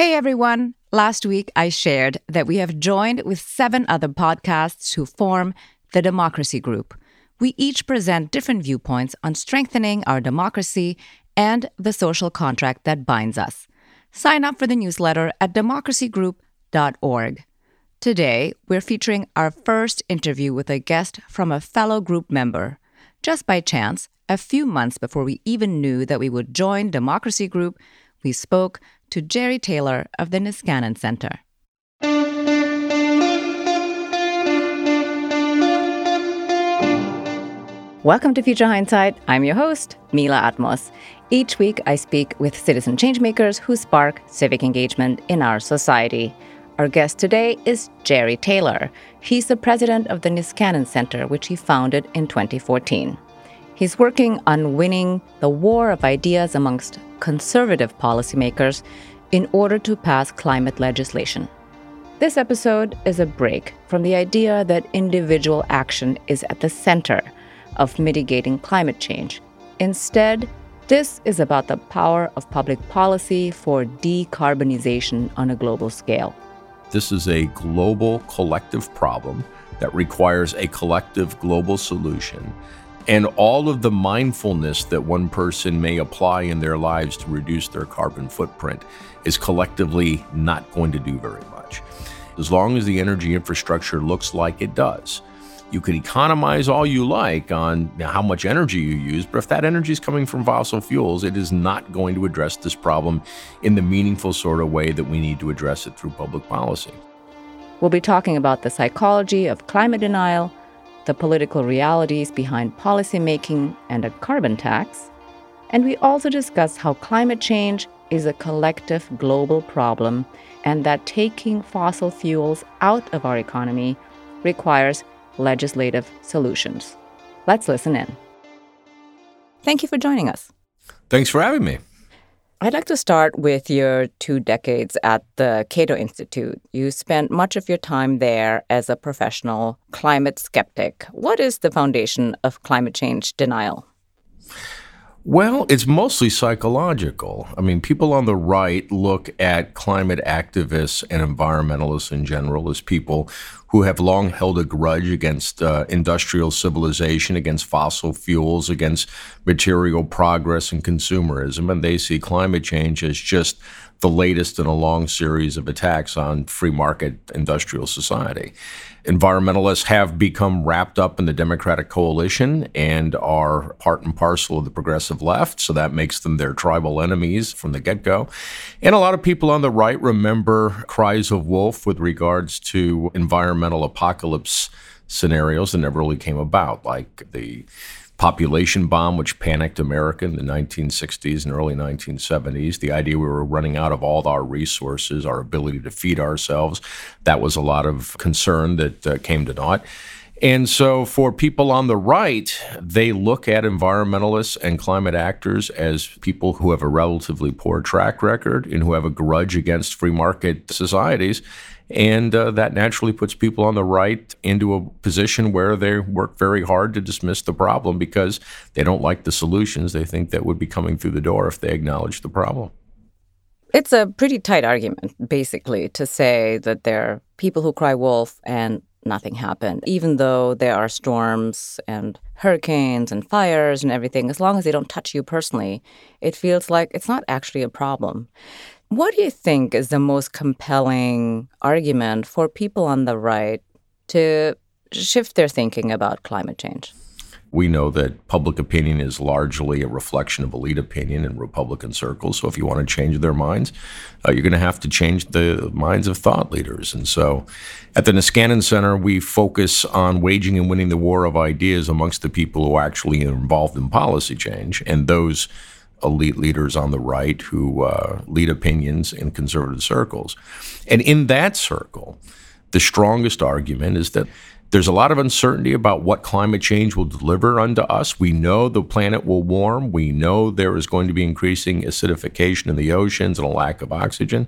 Hey everyone! Last week I shared that we have joined with seven other podcasts who form the Democracy Group. We each present different viewpoints on strengthening our democracy and the social contract that binds us. Sign up for the newsletter at democracygroup.org. Today, we're featuring our first interview with a guest from a fellow group member. Just by chance, a few months before we even knew that we would join Democracy Group, we spoke to Jerry Taylor of the Niskanen Center. Welcome to Future Hindsight. I'm your host, Mila Atmos. Each week, I speak with citizen changemakers who spark civic engagement in our society. Our guest today is Jerry Taylor. He's the president of the Niskanen Center, which he founded in 2014. He's working on winning the war of ideas amongst conservative policymakers in order to pass climate legislation. This episode is a break from the idea that individual action is at the center of mitigating climate change. Instead, this is about the power of public policy for decarbonization on a global scale. This is a global collective problem that requires a collective global solution and all of the mindfulness that one person may apply in their lives to reduce their carbon footprint is collectively not going to do very much. As long as the energy infrastructure looks like it does, you can economize all you like on how much energy you use, but if that energy is coming from fossil fuels, it is not going to address this problem in the meaningful sort of way that we need to address it through public policy. We'll be talking about the psychology of climate denial the political realities behind policymaking and a carbon tax. And we also discuss how climate change is a collective global problem and that taking fossil fuels out of our economy requires legislative solutions. Let's listen in. Thank you for joining us. Thanks for having me. I'd like to start with your two decades at the Cato Institute. You spent much of your time there as a professional climate skeptic. What is the foundation of climate change denial? Well, it's mostly psychological. I mean, people on the right look at climate activists and environmentalists in general as people who have long held a grudge against uh, industrial civilization, against fossil fuels, against material progress and consumerism. And they see climate change as just the latest in a long series of attacks on free market industrial society. Environmentalists have become wrapped up in the Democratic coalition and are part and parcel of the progressive left, so that makes them their tribal enemies from the get go. And a lot of people on the right remember cries of wolf with regards to environmental apocalypse scenarios that never really came about, like the population bomb, which panicked America in the 1960s and early 1970s. The idea we were running out of all our resources, our ability to feed ourselves, that was a lot of concern that uh, came to naught. And so, for people on the right, they look at environmentalists and climate actors as people who have a relatively poor track record and who have a grudge against free market societies. And uh, that naturally puts people on the right into a position where they work very hard to dismiss the problem because they don't like the solutions they think that would be coming through the door if they acknowledge the problem. It's a pretty tight argument, basically, to say that there are people who cry wolf and nothing happened, even though there are storms and hurricanes and fires and everything. As long as they don't touch you personally, it feels like it's not actually a problem. What do you think is the most compelling argument for people on the right to shift their thinking about climate change? We know that public opinion is largely a reflection of elite opinion in Republican circles. So if you want to change their minds, uh, you're going to have to change the minds of thought leaders. And so at the Niskanen Center, we focus on waging and winning the war of ideas amongst the people who are actually involved in policy change and those elite leaders on the right who uh, lead opinions in conservative circles. And in that circle, the strongest argument is that there's a lot of uncertainty about what climate change will deliver unto us. We know the planet will warm. We know there is going to be increasing acidification in the oceans and a lack of oxygen.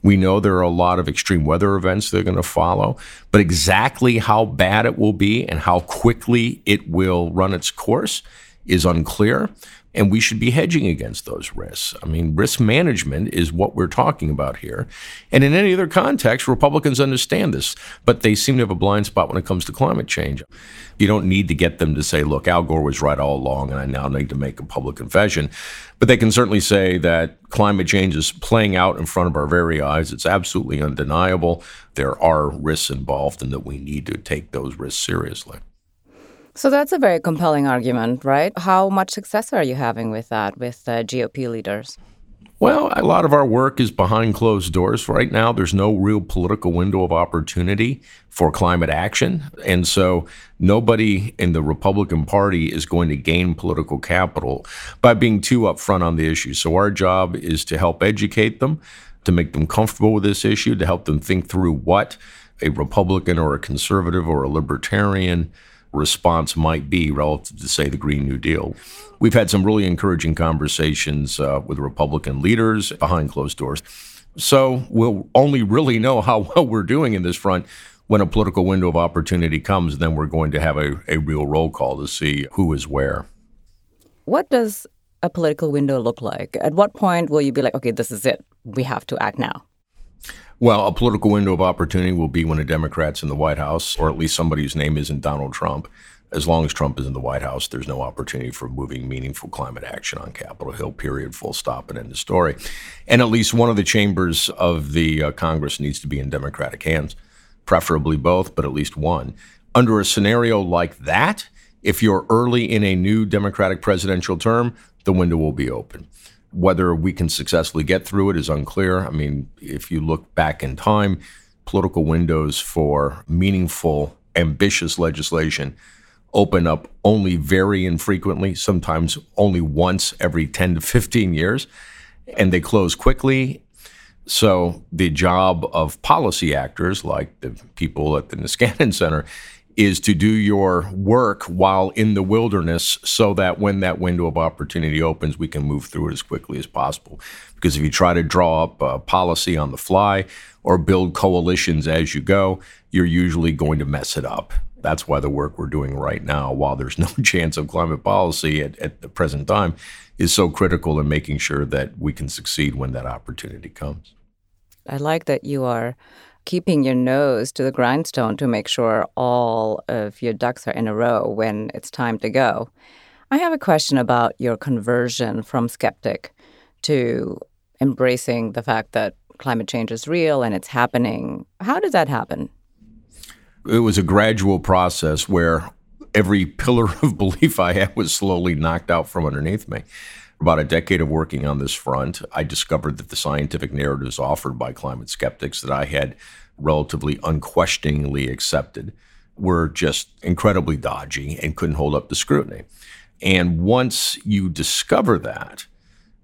We know there are a lot of extreme weather events that are going to follow. But exactly how bad it will be and how quickly it will run its course is unclear. And we should be hedging against those risks. I mean, risk management is what we're talking about here. And in any other context, Republicans understand this, but they seem to have a blind spot when it comes to climate change. You don't need to get them to say, look, Al Gore was right all along, and I now need to make a public confession. But they can certainly say that climate change is playing out in front of our very eyes. It's absolutely undeniable. There are risks involved, and that we need to take those risks seriously. So that's a very compelling argument, right? How much success are you having with that with uh, GOP leaders? Well, a lot of our work is behind closed doors. Right now, there's no real political window of opportunity for climate action. And so nobody in the Republican Party is going to gain political capital by being too upfront on the issue. So our job is to help educate them, to make them comfortable with this issue, to help them think through what a Republican or a conservative or a libertarian response might be relative to, say, the Green New Deal. We've had some really encouraging conversations uh, with Republican leaders behind closed doors. So we'll only really know how well we're doing in this front when a political window of opportunity comes. Then we're going to have a, a real roll call to see who is where. What does a political window look like? At what point will you be like, okay, this is it? We have to act now? Well, a political window of opportunity will be when a Democrat's in the White House, or at least somebody whose name isn't Donald Trump. As long as Trump is in the White House, there's no opportunity for moving meaningful climate action on Capitol Hill, period, full stop, and end of story. And at least one of the chambers of the uh, Congress needs to be in Democratic hands, preferably both, but at least one. Under a scenario like that, if you're early in a new Democratic presidential term, the window will be open. Whether we can successfully get through it is unclear. I mean, if you look back in time, political windows for meaningful, ambitious legislation open up only very infrequently, sometimes only once every 10 to 15 years, and they close quickly. So the job of policy actors like the people at the Niskanen Center is to do your work while in the wilderness so that when that window of opportunity opens, we can move through it as quickly as possible. Because if you try to draw up a policy on the fly or build coalitions as you go, you're usually going to mess it up. That's why the work we're doing right now, while there's no chance of climate policy at, at the present time, is so critical in making sure that we can succeed when that opportunity comes. I like that you are keeping your nose to the grindstone to make sure all of your ducks are in a row when it's time to go. I have a question about your conversion from skeptic to embracing the fact that climate change is real and it's happening. How did that happen? It was a gradual process where every pillar of belief I had was slowly knocked out from underneath me. About a decade of working on this front, I discovered that the scientific narratives offered by climate skeptics that I had relatively unquestioningly accepted were just incredibly dodgy and couldn't hold up to scrutiny. And once you discover that,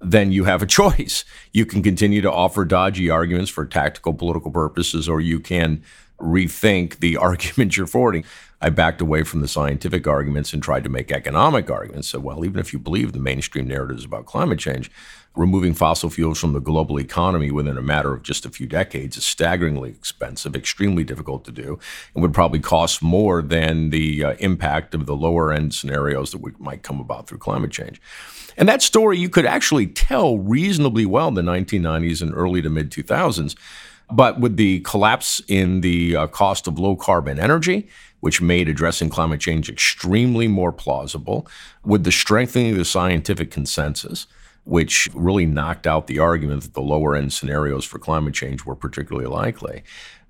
then you have a choice. You can continue to offer dodgy arguments for tactical political purposes, or you can rethink the argument you're forwarding. I backed away from the scientific arguments and tried to make economic arguments. So, well, even if you believe the mainstream narratives about climate change, removing fossil fuels from the global economy within a matter of just a few decades is staggeringly expensive, extremely difficult to do, and would probably cost more than the uh, impact of the lower end scenarios that might come about through climate change. And that story you could actually tell reasonably well in the 1990s and early to mid 2000s. But with the collapse in the uh, cost of low carbon energy, which made addressing climate change extremely more plausible, with the strengthening of the scientific consensus, which really knocked out the argument that the lower end scenarios for climate change were particularly likely,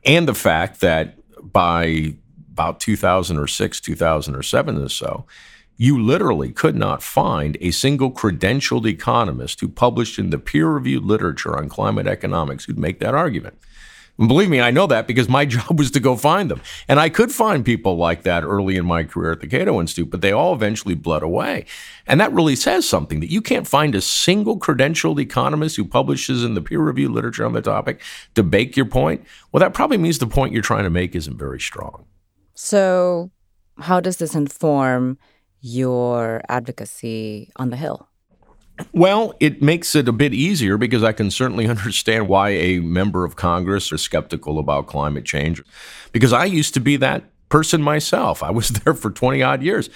and the fact that by about 2006, 2007 or so, you literally could not find a single credentialed economist who published in the peer reviewed literature on climate economics who'd make that argument. And believe me, I know that because my job was to go find them. And I could find people like that early in my career at the Cato Institute, but they all eventually bled away. And that really says something that you can't find a single credentialed economist who publishes in the peer reviewed literature on the topic to bake your point. Well, that probably means the point you're trying to make isn't very strong. So, how does this inform your advocacy on the Hill? Well, it makes it a bit easier because I can certainly understand why a member of Congress is skeptical about climate change. Because I used to be that person myself. I was there for 20 odd years.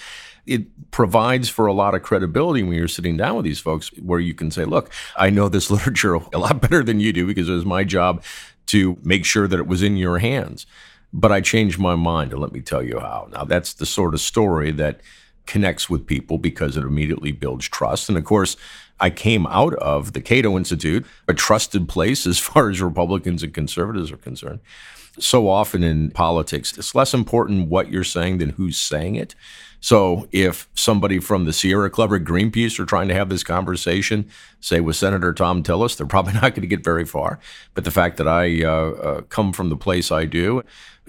it provides for a lot of credibility when you're sitting down with these folks where you can say, look, I know this literature a lot better than you do because it was my job to make sure that it was in your hands. But I changed my mind, and let me tell you how. Now, that's the sort of story that connects with people because it immediately builds trust. And of course, I came out of the Cato Institute, a trusted place as far as Republicans and conservatives are concerned. So often in politics, it's less important what you're saying than who's saying it. So if somebody from the Sierra Club or Greenpeace are trying to have this conversation, say with Senator Thom Tillis, they're probably not going to get very far. But the fact that I uh, uh, come from the place I do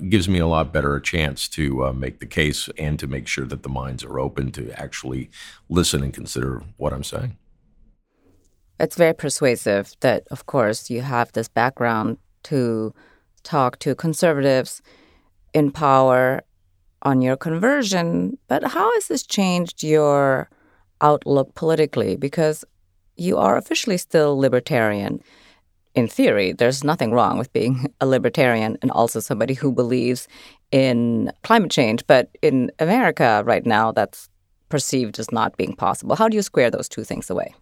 gives me a lot better a chance to uh, make the case and to make sure that the minds are open to actually listen and consider what I'm saying. It's very persuasive that, of course, you have this background to talk to conservatives in power on your conversion, but how has this changed your outlook politically? Because you are officially still libertarian. In theory, there's nothing wrong with being a libertarian and also somebody who believes in climate change. But in America right now, that's perceived as not being possible. How do you square those two things away?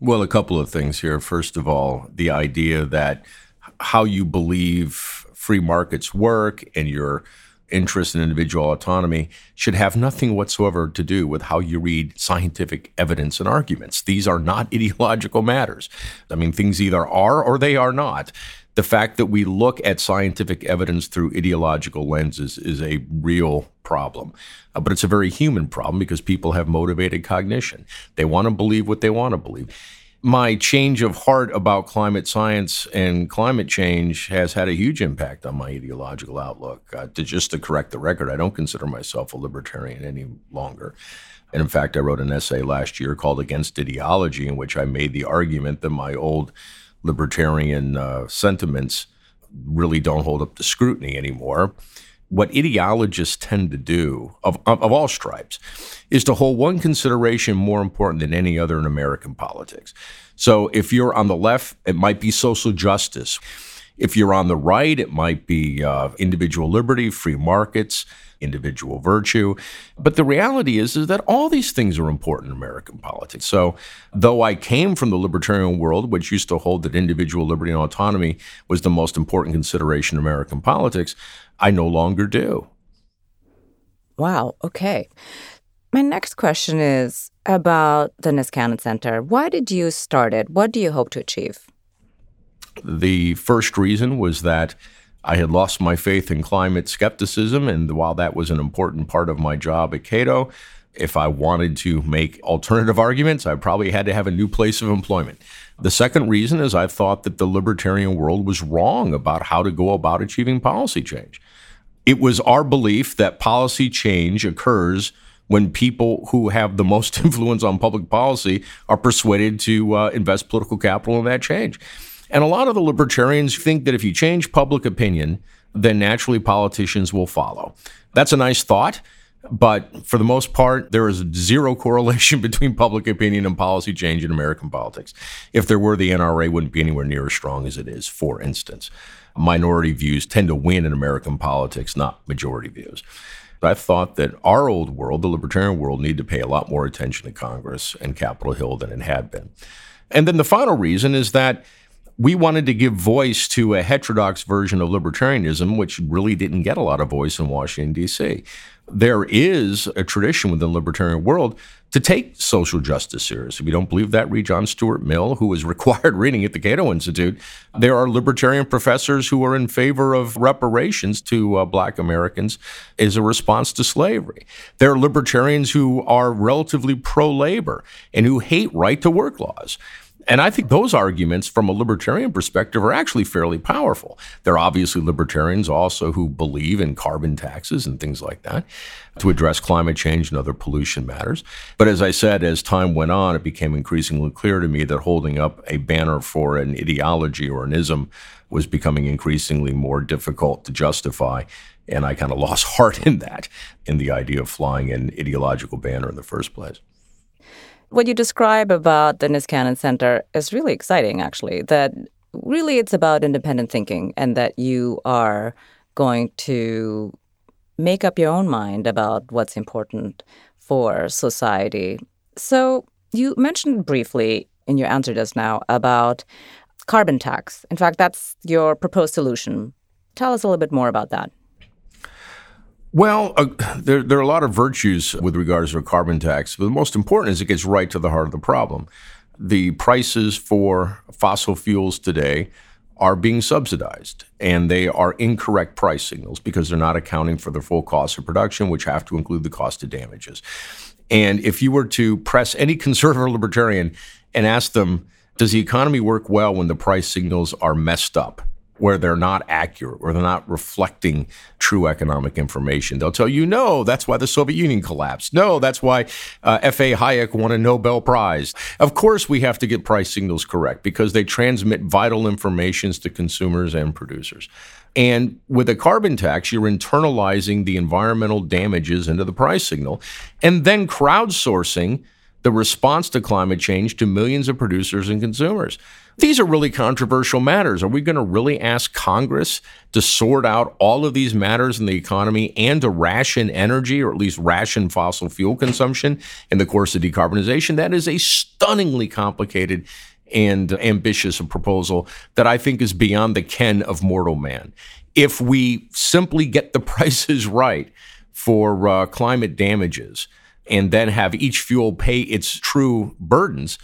Well, a couple of things here. First of all, the idea that how you believe free markets work and your interest in individual autonomy should have nothing whatsoever to do with how you read scientific evidence and arguments. These are not ideological matters. I mean, things either are or they are not. The fact that we look at scientific evidence through ideological lenses is a real problem. Uh, but it's a very human problem because people have motivated cognition. They want to believe what they want to believe my change of heart about climate science and climate change has had a huge impact on my ideological outlook. Uh, to just to correct the record, I don't consider myself a libertarian any longer. And in fact, I wrote an essay last year called Against Ideology, in which I made the argument that my old libertarian uh, sentiments really don't hold up to scrutiny anymore what ideologists tend to do of, of, of, all stripes is to hold one consideration more important than any other in American politics. So if you're on the left, it might be social justice. If you're on the right, it might be uh, individual liberty, free markets, individual virtue. But the reality is, is that all these things are important in American politics. So though I came from the libertarian world, which used to hold that individual liberty and autonomy was the most important consideration in American politics, I no longer do. Wow. Okay. My next question is about the Niskanen Center. Why did you start it? What do you hope to achieve? The first reason was that I had lost my faith in climate skepticism. And while that was an important part of my job at Cato, if I wanted to make alternative arguments, I probably had to have a new place of employment. The second reason is I thought that the libertarian world was wrong about how to go about achieving policy change. It was our belief that policy change occurs when people who have the most influence on public policy are persuaded to uh, invest political capital in that change. And a lot of the libertarians think that if you change public opinion, then naturally politicians will follow. That's a nice thought. But for the most part, there is zero correlation between public opinion and policy change in American politics. If there were, the NRA wouldn't be anywhere near as strong as it is, for instance. Minority views tend to win in American politics, not majority views. I thought that our old world, the libertarian world, needed to pay a lot more attention to Congress and Capitol Hill than it had been. And then the final reason is that we wanted to give voice to a heterodox version of libertarianism, which really didn't get a lot of voice in Washington, D.C. There is a tradition within the libertarian world to take social justice serious. If you don't believe that, read John Stuart Mill, who was required reading at the Cato Institute. There are libertarian professors who are in favor of reparations to uh, black Americans as a response to slavery. There are libertarians who are relatively pro labor and who hate right to work laws. And I think those arguments from a libertarian perspective are actually fairly powerful. There are obviously libertarians also who believe in carbon taxes and things like that to address climate change and other pollution matters. But as I said, as time went on, it became increasingly clear to me that holding up a banner for an ideology or an ism was becoming increasingly more difficult to justify. And I kind of lost heart in that, in the idea of flying an ideological banner in the first place. What you describe about the Niskanen Center is really exciting, actually, that really it's about independent thinking and that you are going to make up your own mind about what's important for society. So, you mentioned briefly in your answer just now about carbon tax. In fact, that's your proposed solution. Tell us a little bit more about that. Well, uh, there, there are a lot of virtues with regards to a carbon tax, but the most important is it gets right to the heart of the problem. The prices for fossil fuels today are being subsidized, and they are incorrect price signals because they're not accounting for the full cost of production, which have to include the cost of damages. And if you were to press any conservative libertarian and ask them, does the economy work well when the price signals are messed up? Where they're not accurate or they're not reflecting true economic information. They'll tell you, no, that's why the Soviet Union collapsed. No, that's why uh, F.A. Hayek won a Nobel Prize. Of course, we have to get price signals correct because they transmit vital informations to consumers and producers. And with a carbon tax, you're internalizing the environmental damages into the price signal and then crowdsourcing the response to climate change to millions of producers and consumers. These are really controversial matters. Are we going to really ask Congress to sort out all of these matters in the economy and to ration energy or at least ration fossil fuel consumption in the course of decarbonization? That is a stunningly complicated and ambitious proposal that I think is beyond the ken of mortal man. If we simply get the prices right for uh, climate damages and then have each fuel pay its true burdens,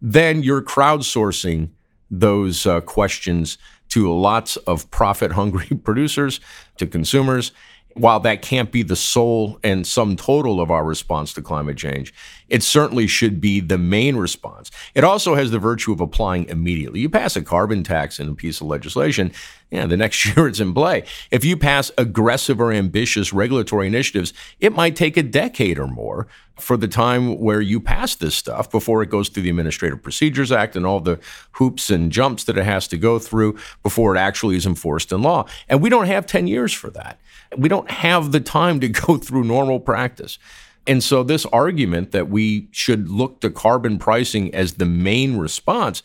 then you're crowdsourcing those uh, questions to lots of profit hungry producers, to consumers. While that can't be the sole and sum total of our response to climate change, it certainly should be the main response. It also has the virtue of applying immediately. You pass a carbon tax in a piece of legislation, yeah, the next year it's in play. If you pass aggressive or ambitious regulatory initiatives, it might take a decade or more for the time where you pass this stuff before it goes through the Administrative Procedures Act and all the hoops and jumps that it has to go through before it actually is enforced in law. And we don't have 10 years for that. We don't have the time to go through normal practice. And so, this argument that we should look to carbon pricing as the main response,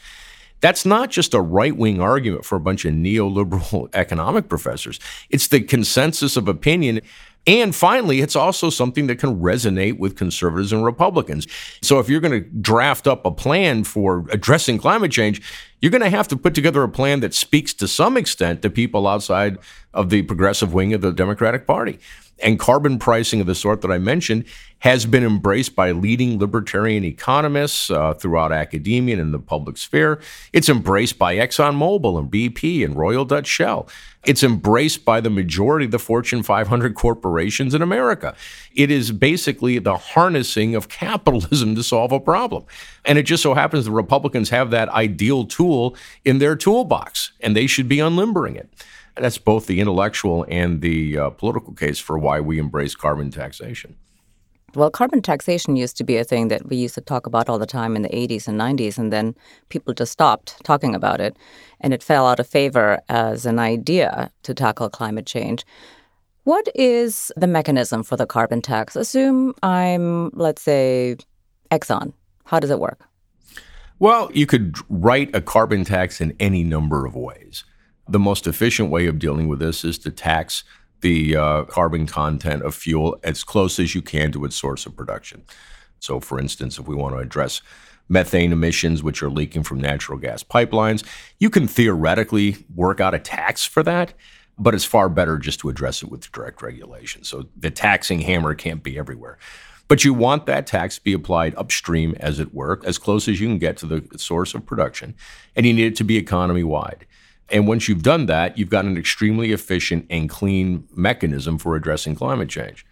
that's not just a right wing argument for a bunch of neoliberal economic professors. It's the consensus of opinion and finally, it's also something that can resonate with conservatives and Republicans. So if you're going to draft up a plan for addressing climate change, you're going to have to put together a plan that speaks to some extent to people outside of the progressive wing of the Democratic Party. And carbon pricing of the sort that I mentioned has been embraced by leading libertarian economists uh, throughout academia and in the public sphere. It's embraced by ExxonMobil and BP and Royal Dutch Shell. It's embraced by the majority of the Fortune 500 corporations in America. It is basically the harnessing of capitalism to solve a problem. And it just so happens the Republicans have that ideal tool in their toolbox, and they should be unlimbering it. That's both the intellectual and the uh, political case for why we embrace carbon taxation. Well, carbon taxation used to be a thing that we used to talk about all the time in the 80s and 90s, and then people just stopped talking about it, and it fell out of favor as an idea to tackle climate change. What is the mechanism for the carbon tax? Assume I'm, let's say, Exxon. How does it work? Well, you could write a carbon tax in any number of ways. The most efficient way of dealing with this is to tax the uh, carbon content of fuel as close as you can to its source of production. So, for instance, if we want to address methane emissions, which are leaking from natural gas pipelines, you can theoretically work out a tax for that, but it's far better just to address it with direct regulation. So, the taxing hammer can't be everywhere. But you want that tax to be applied upstream, as it were, as close as you can get to the source of production, and you need it to be economy wide. And once you've done that, you've got an extremely efficient and clean mechanism for addressing climate change.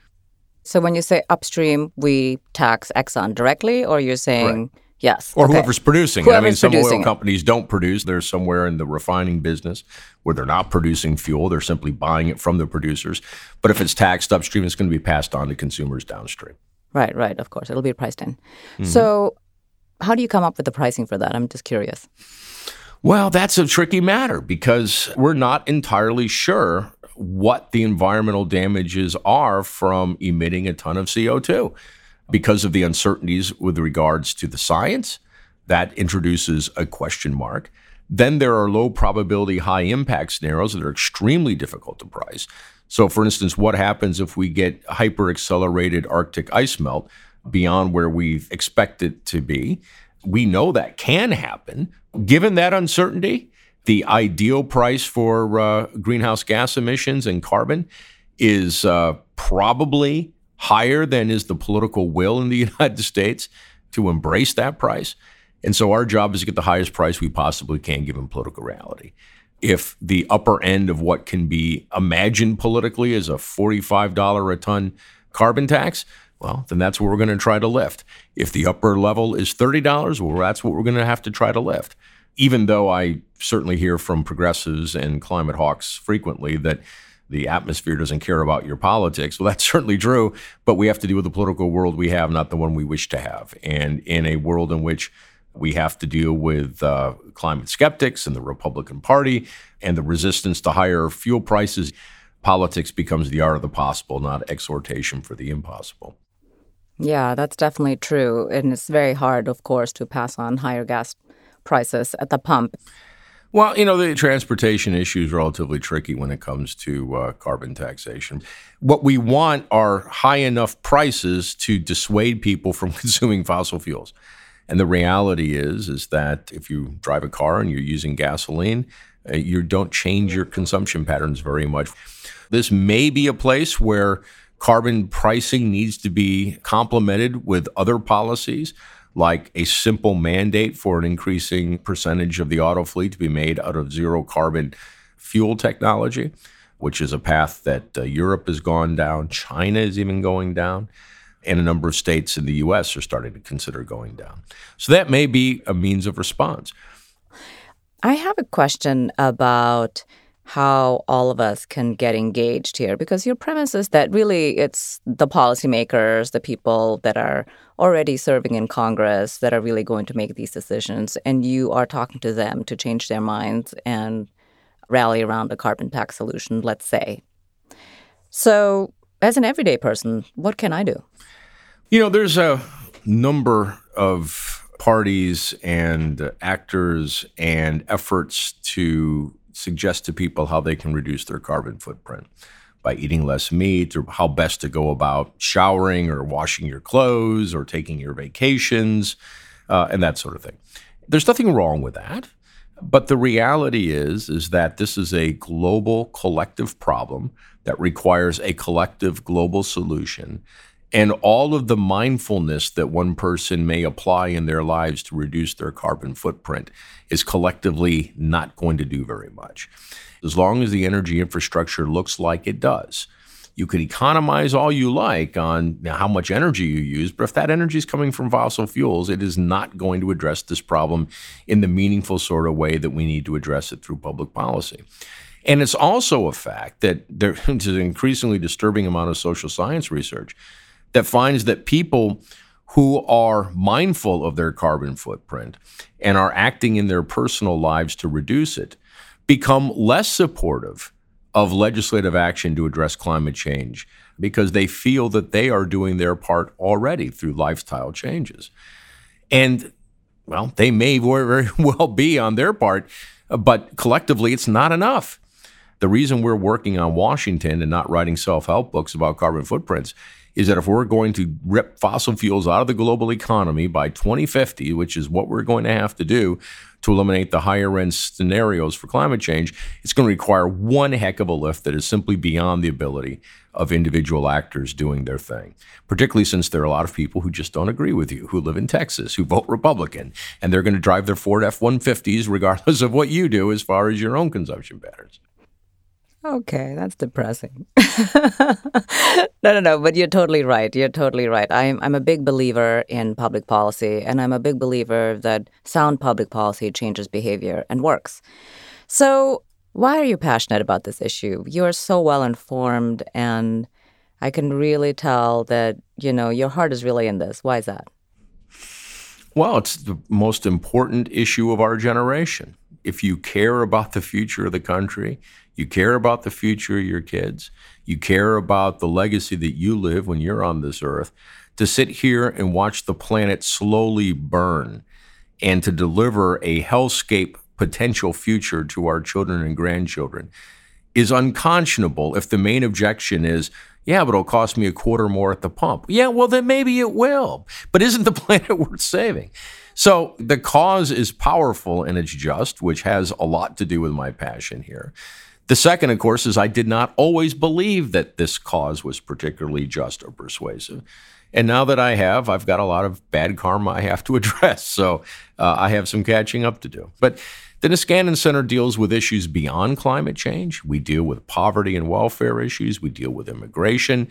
So when you say upstream, we tax Exxon directly, or you're saying Correct. yes, or okay. whoever's producing whoever's it. I mean, some oil it. companies don't produce; they're somewhere in the refining business where they're not producing fuel; they're simply buying it from the producers. But if it's taxed upstream, it's going to be passed on to consumers downstream. Right, right. Of course, it'll be priced in. Mm-hmm. So, how do you come up with the pricing for that? I'm just curious. Well, that's a tricky matter because we're not entirely sure what the environmental damages are from emitting a ton of CO2 because of the uncertainties with regards to the science. That introduces a question mark. Then there are low probability, high impact scenarios that are extremely difficult to price. So, for instance, what happens if we get hyper accelerated Arctic ice melt beyond where we expect it to be? We know that can happen. Given that uncertainty, the ideal price for uh, greenhouse gas emissions and carbon is uh, probably higher than is the political will in the United States to embrace that price. And so our job is to get the highest price we possibly can given political reality. If the upper end of what can be imagined politically is a $45 a ton carbon tax, well, then that's what we're going to try to lift. If the upper level is $30, well, that's what we're going to have to try to lift. Even though I certainly hear from progressives and climate hawks frequently that the atmosphere doesn't care about your politics. Well, that's certainly true, but we have to deal with the political world we have, not the one we wish to have. And in a world in which we have to deal with uh, climate skeptics and the Republican Party and the resistance to higher fuel prices, politics becomes the art of the possible, not exhortation for the impossible. Yeah, that's definitely true. And it's very hard, of course, to pass on higher gas prices at the pump. Well, you know, the transportation issue is relatively tricky when it comes to uh, carbon taxation. What we want are high enough prices to dissuade people from consuming fossil fuels. And the reality is, is that if you drive a car and you're using gasoline, uh, you don't change your consumption patterns very much. This may be a place where carbon pricing needs to be complemented with other policies like a simple mandate for an increasing percentage of the auto fleet to be made out of zero carbon fuel technology, which is a path that uh, Europe has gone down, China is even going down, and a number of states in the US are starting to consider going down. So that may be a means of response. I have a question about how all of us can get engaged here because your premise is that really it's the policymakers, the people that are already serving in Congress that are really going to make these decisions, and you are talking to them to change their minds and rally around a carbon tax solution, let's say. So, as an everyday person, what can I do? You know, there's a number of parties and actors and efforts to suggest to people how they can reduce their carbon footprint by eating less meat or how best to go about showering or washing your clothes or taking your vacations uh, and that sort of thing. There's nothing wrong with that. But the reality is is that this is a global collective problem that requires a collective global solution and all of the mindfulness that one person may apply in their lives to reduce their carbon footprint is collectively not going to do very much. As long as the energy infrastructure looks like it does, you can economize all you like on how much energy you use, but if that energy is coming from fossil fuels, it is not going to address this problem in the meaningful sort of way that we need to address it through public policy. And it's also a fact that there is an increasingly disturbing amount of social science research that finds that people who are mindful of their carbon footprint and are acting in their personal lives to reduce it become less supportive of legislative action to address climate change because they feel that they are doing their part already through lifestyle changes. And well, they may very well be on their part, but collectively it's not enough. The reason we're working on Washington and not writing self help books about carbon footprints is that if we're going to rip fossil fuels out of the global economy by 2050, which is what we're going to have to do to eliminate the higher end scenarios for climate change, it's going to require one heck of a lift that is simply beyond the ability of individual actors doing their thing, particularly since there are a lot of people who just don't agree with you, who live in Texas, who vote Republican, and they're going to drive their Ford F 150s regardless of what you do as far as your own consumption patterns. Okay, that's depressing. no, no, no, but you're totally right. You're totally right. I'm, I'm a big believer in public policy, and I'm a big believer that sound public policy changes behavior and works. So, why are you passionate about this issue? You are so well informed, and I can really tell that, you know, your heart is really in this. Why is that? Well, it's the most important issue of our generation. If you care about the future of the country, you care about the future of your kids. You care about the legacy that you live when you're on this earth. To sit here and watch the planet slowly burn and to deliver a hellscape potential future to our children and grandchildren is unconscionable if the main objection is, yeah, but it'll cost me a quarter more at the pump. Yeah, well, then maybe it will. But isn't the planet worth saving? So the cause is powerful and it's just, which has a lot to do with my passion here. The second, of course, is I did not always believe that this cause was particularly just or persuasive. And now that I have, I've got a lot of bad karma I have to address. So uh, I have some catching up to do. But the Niskanen Center deals with issues beyond climate change. We deal with poverty and welfare issues. We deal with immigration.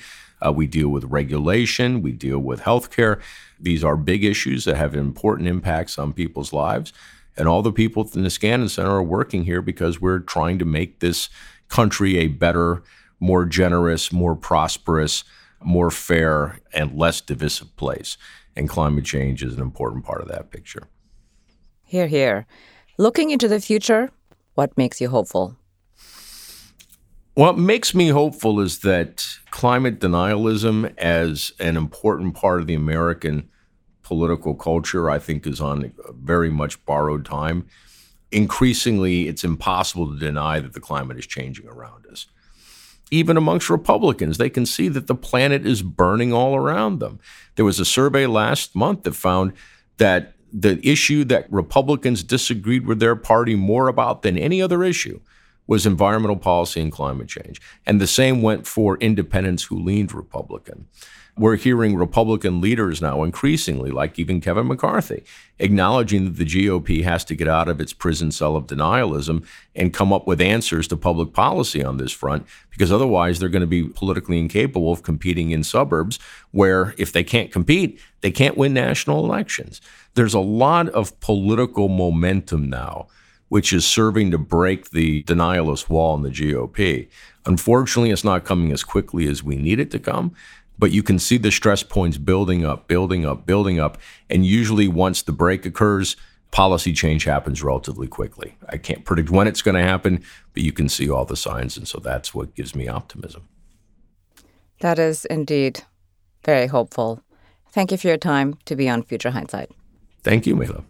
Uh, we deal with regulation. We deal with healthcare. These are big issues that have important impacts on people's lives. And all the people at the Niskanen Center are working here because we're trying to make this country a better, more generous, more prosperous, more fair, and less divisive place. And climate change is an important part of that picture. Here, here. Looking into the future, what makes you hopeful? What makes me hopeful is that climate denialism, as an important part of the American political culture, I think, is on very much borrowed time. Increasingly, it's impossible to deny that the climate is changing around us. Even amongst Republicans, they can see that the planet is burning all around them. There was a survey last month that found that the issue that Republicans disagreed with their party more about than any other issue was environmental policy and climate change. And the same went for independents who leaned Republican. We're hearing Republican leaders now increasingly, like even Kevin McCarthy, acknowledging that the GOP has to get out of its prison cell of denialism and come up with answers to public policy on this front, because otherwise they're going to be politically incapable of competing in suburbs where, if they can't compete, they can't win national elections. There's a lot of political momentum now which is serving to break the denialist wall in the GOP. Unfortunately, it's not coming as quickly as we need it to come, but you can see the stress points building up, building up, building up. And usually, once the break occurs, policy change happens relatively quickly. I can't predict when it's going to happen, but you can see all the signs. And so that's what gives me optimism. That is indeed very hopeful. Thank you for your time to be on Future Hindsight. Thank you, Mila.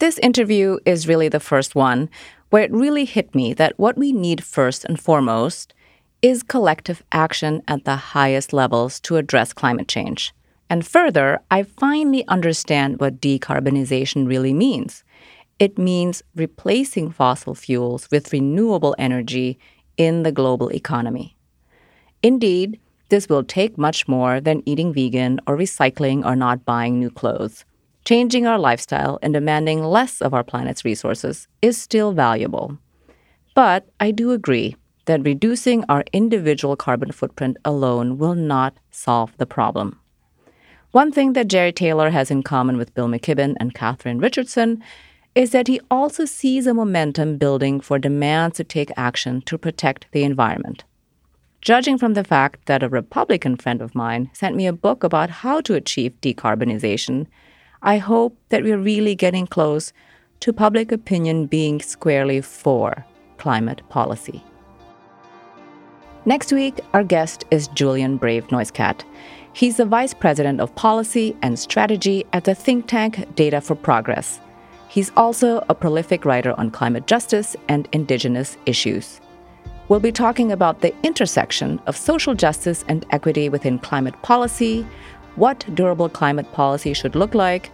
This interview is really the first one where it really hit me that what we need first and foremost is collective action at the highest levels to address climate change. And further, I finally understand what decarbonization really means. It means replacing fossil fuels with renewable energy in the global economy. Indeed, this will take much more than eating vegan or recycling or not buying new clothes changing our lifestyle and demanding less of our planet's resources is still valuable. But I do agree that reducing our individual carbon footprint alone will not solve the problem. One thing that Jerry Taylor has in common with Bill McKibben and Katherine Richardson is that he also sees a momentum building for demands to take action to protect the environment. Judging from the fact that a Republican friend of mine sent me a book about how to achieve decarbonization, I hope that we're really getting close to public opinion being squarely for climate policy. Next week, our guest is Julian Brave NoiseCat. He's the Vice President of Policy and Strategy at the think tank Data for Progress. He's also a prolific writer on climate justice and Indigenous issues. We'll be talking about the intersection of social justice and equity within climate policy, what durable climate policy should look like,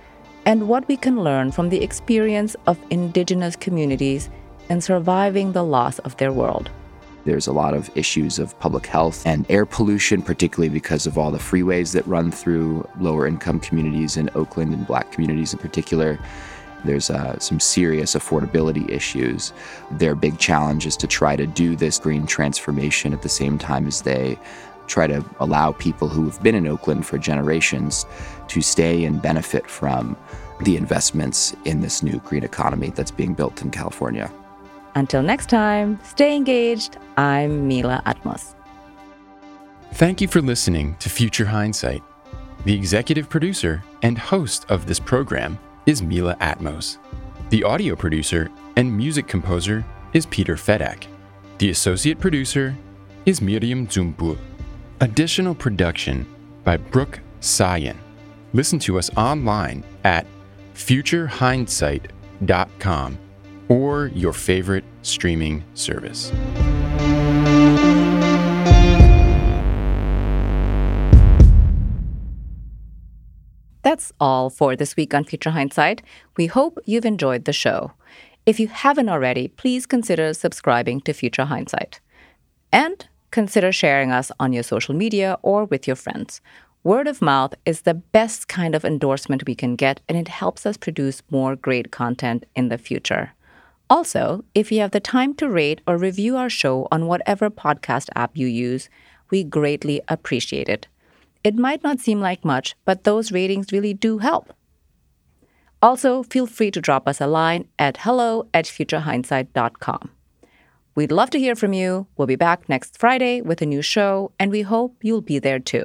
and what we can learn from the experience of indigenous communities in surviving the loss of their world. There's a lot of issues of public health and air pollution, particularly because of all the freeways that run through lower income communities in Oakland and black communities in particular. There's uh, some serious affordability issues. Their big challenge is to try to do this green transformation at the same time as they try to allow people who have been in Oakland for generations to stay and benefit from the investments in this new green economy that's being built in California. Until next time, stay engaged. I'm Mila Atmos. Thank you for listening to Future Hindsight. The executive producer and host of this program is Mila Atmos. The audio producer and music composer is Peter Fedak. The associate producer is Miriam Zumbul. Additional production by Brooke Sayan. Listen to us online at futurehindsight.com or your favorite streaming service. That's all for this week on Future Hindsight. We hope you've enjoyed the show. If you haven't already, please consider subscribing to Future Hindsight. And consider sharing us on your social media or with your friends. Word of mouth is the best kind of endorsement we can get, and it helps us produce more great content in the future. Also, if you have the time to rate or review our show on whatever podcast app you use, we greatly appreciate it. It might not seem like much, but those ratings really do help. Also, feel free to drop us a line at hello at futurehindsight.com. We'd love to hear from you. We'll be back next Friday with a new show, and we hope you'll be there too.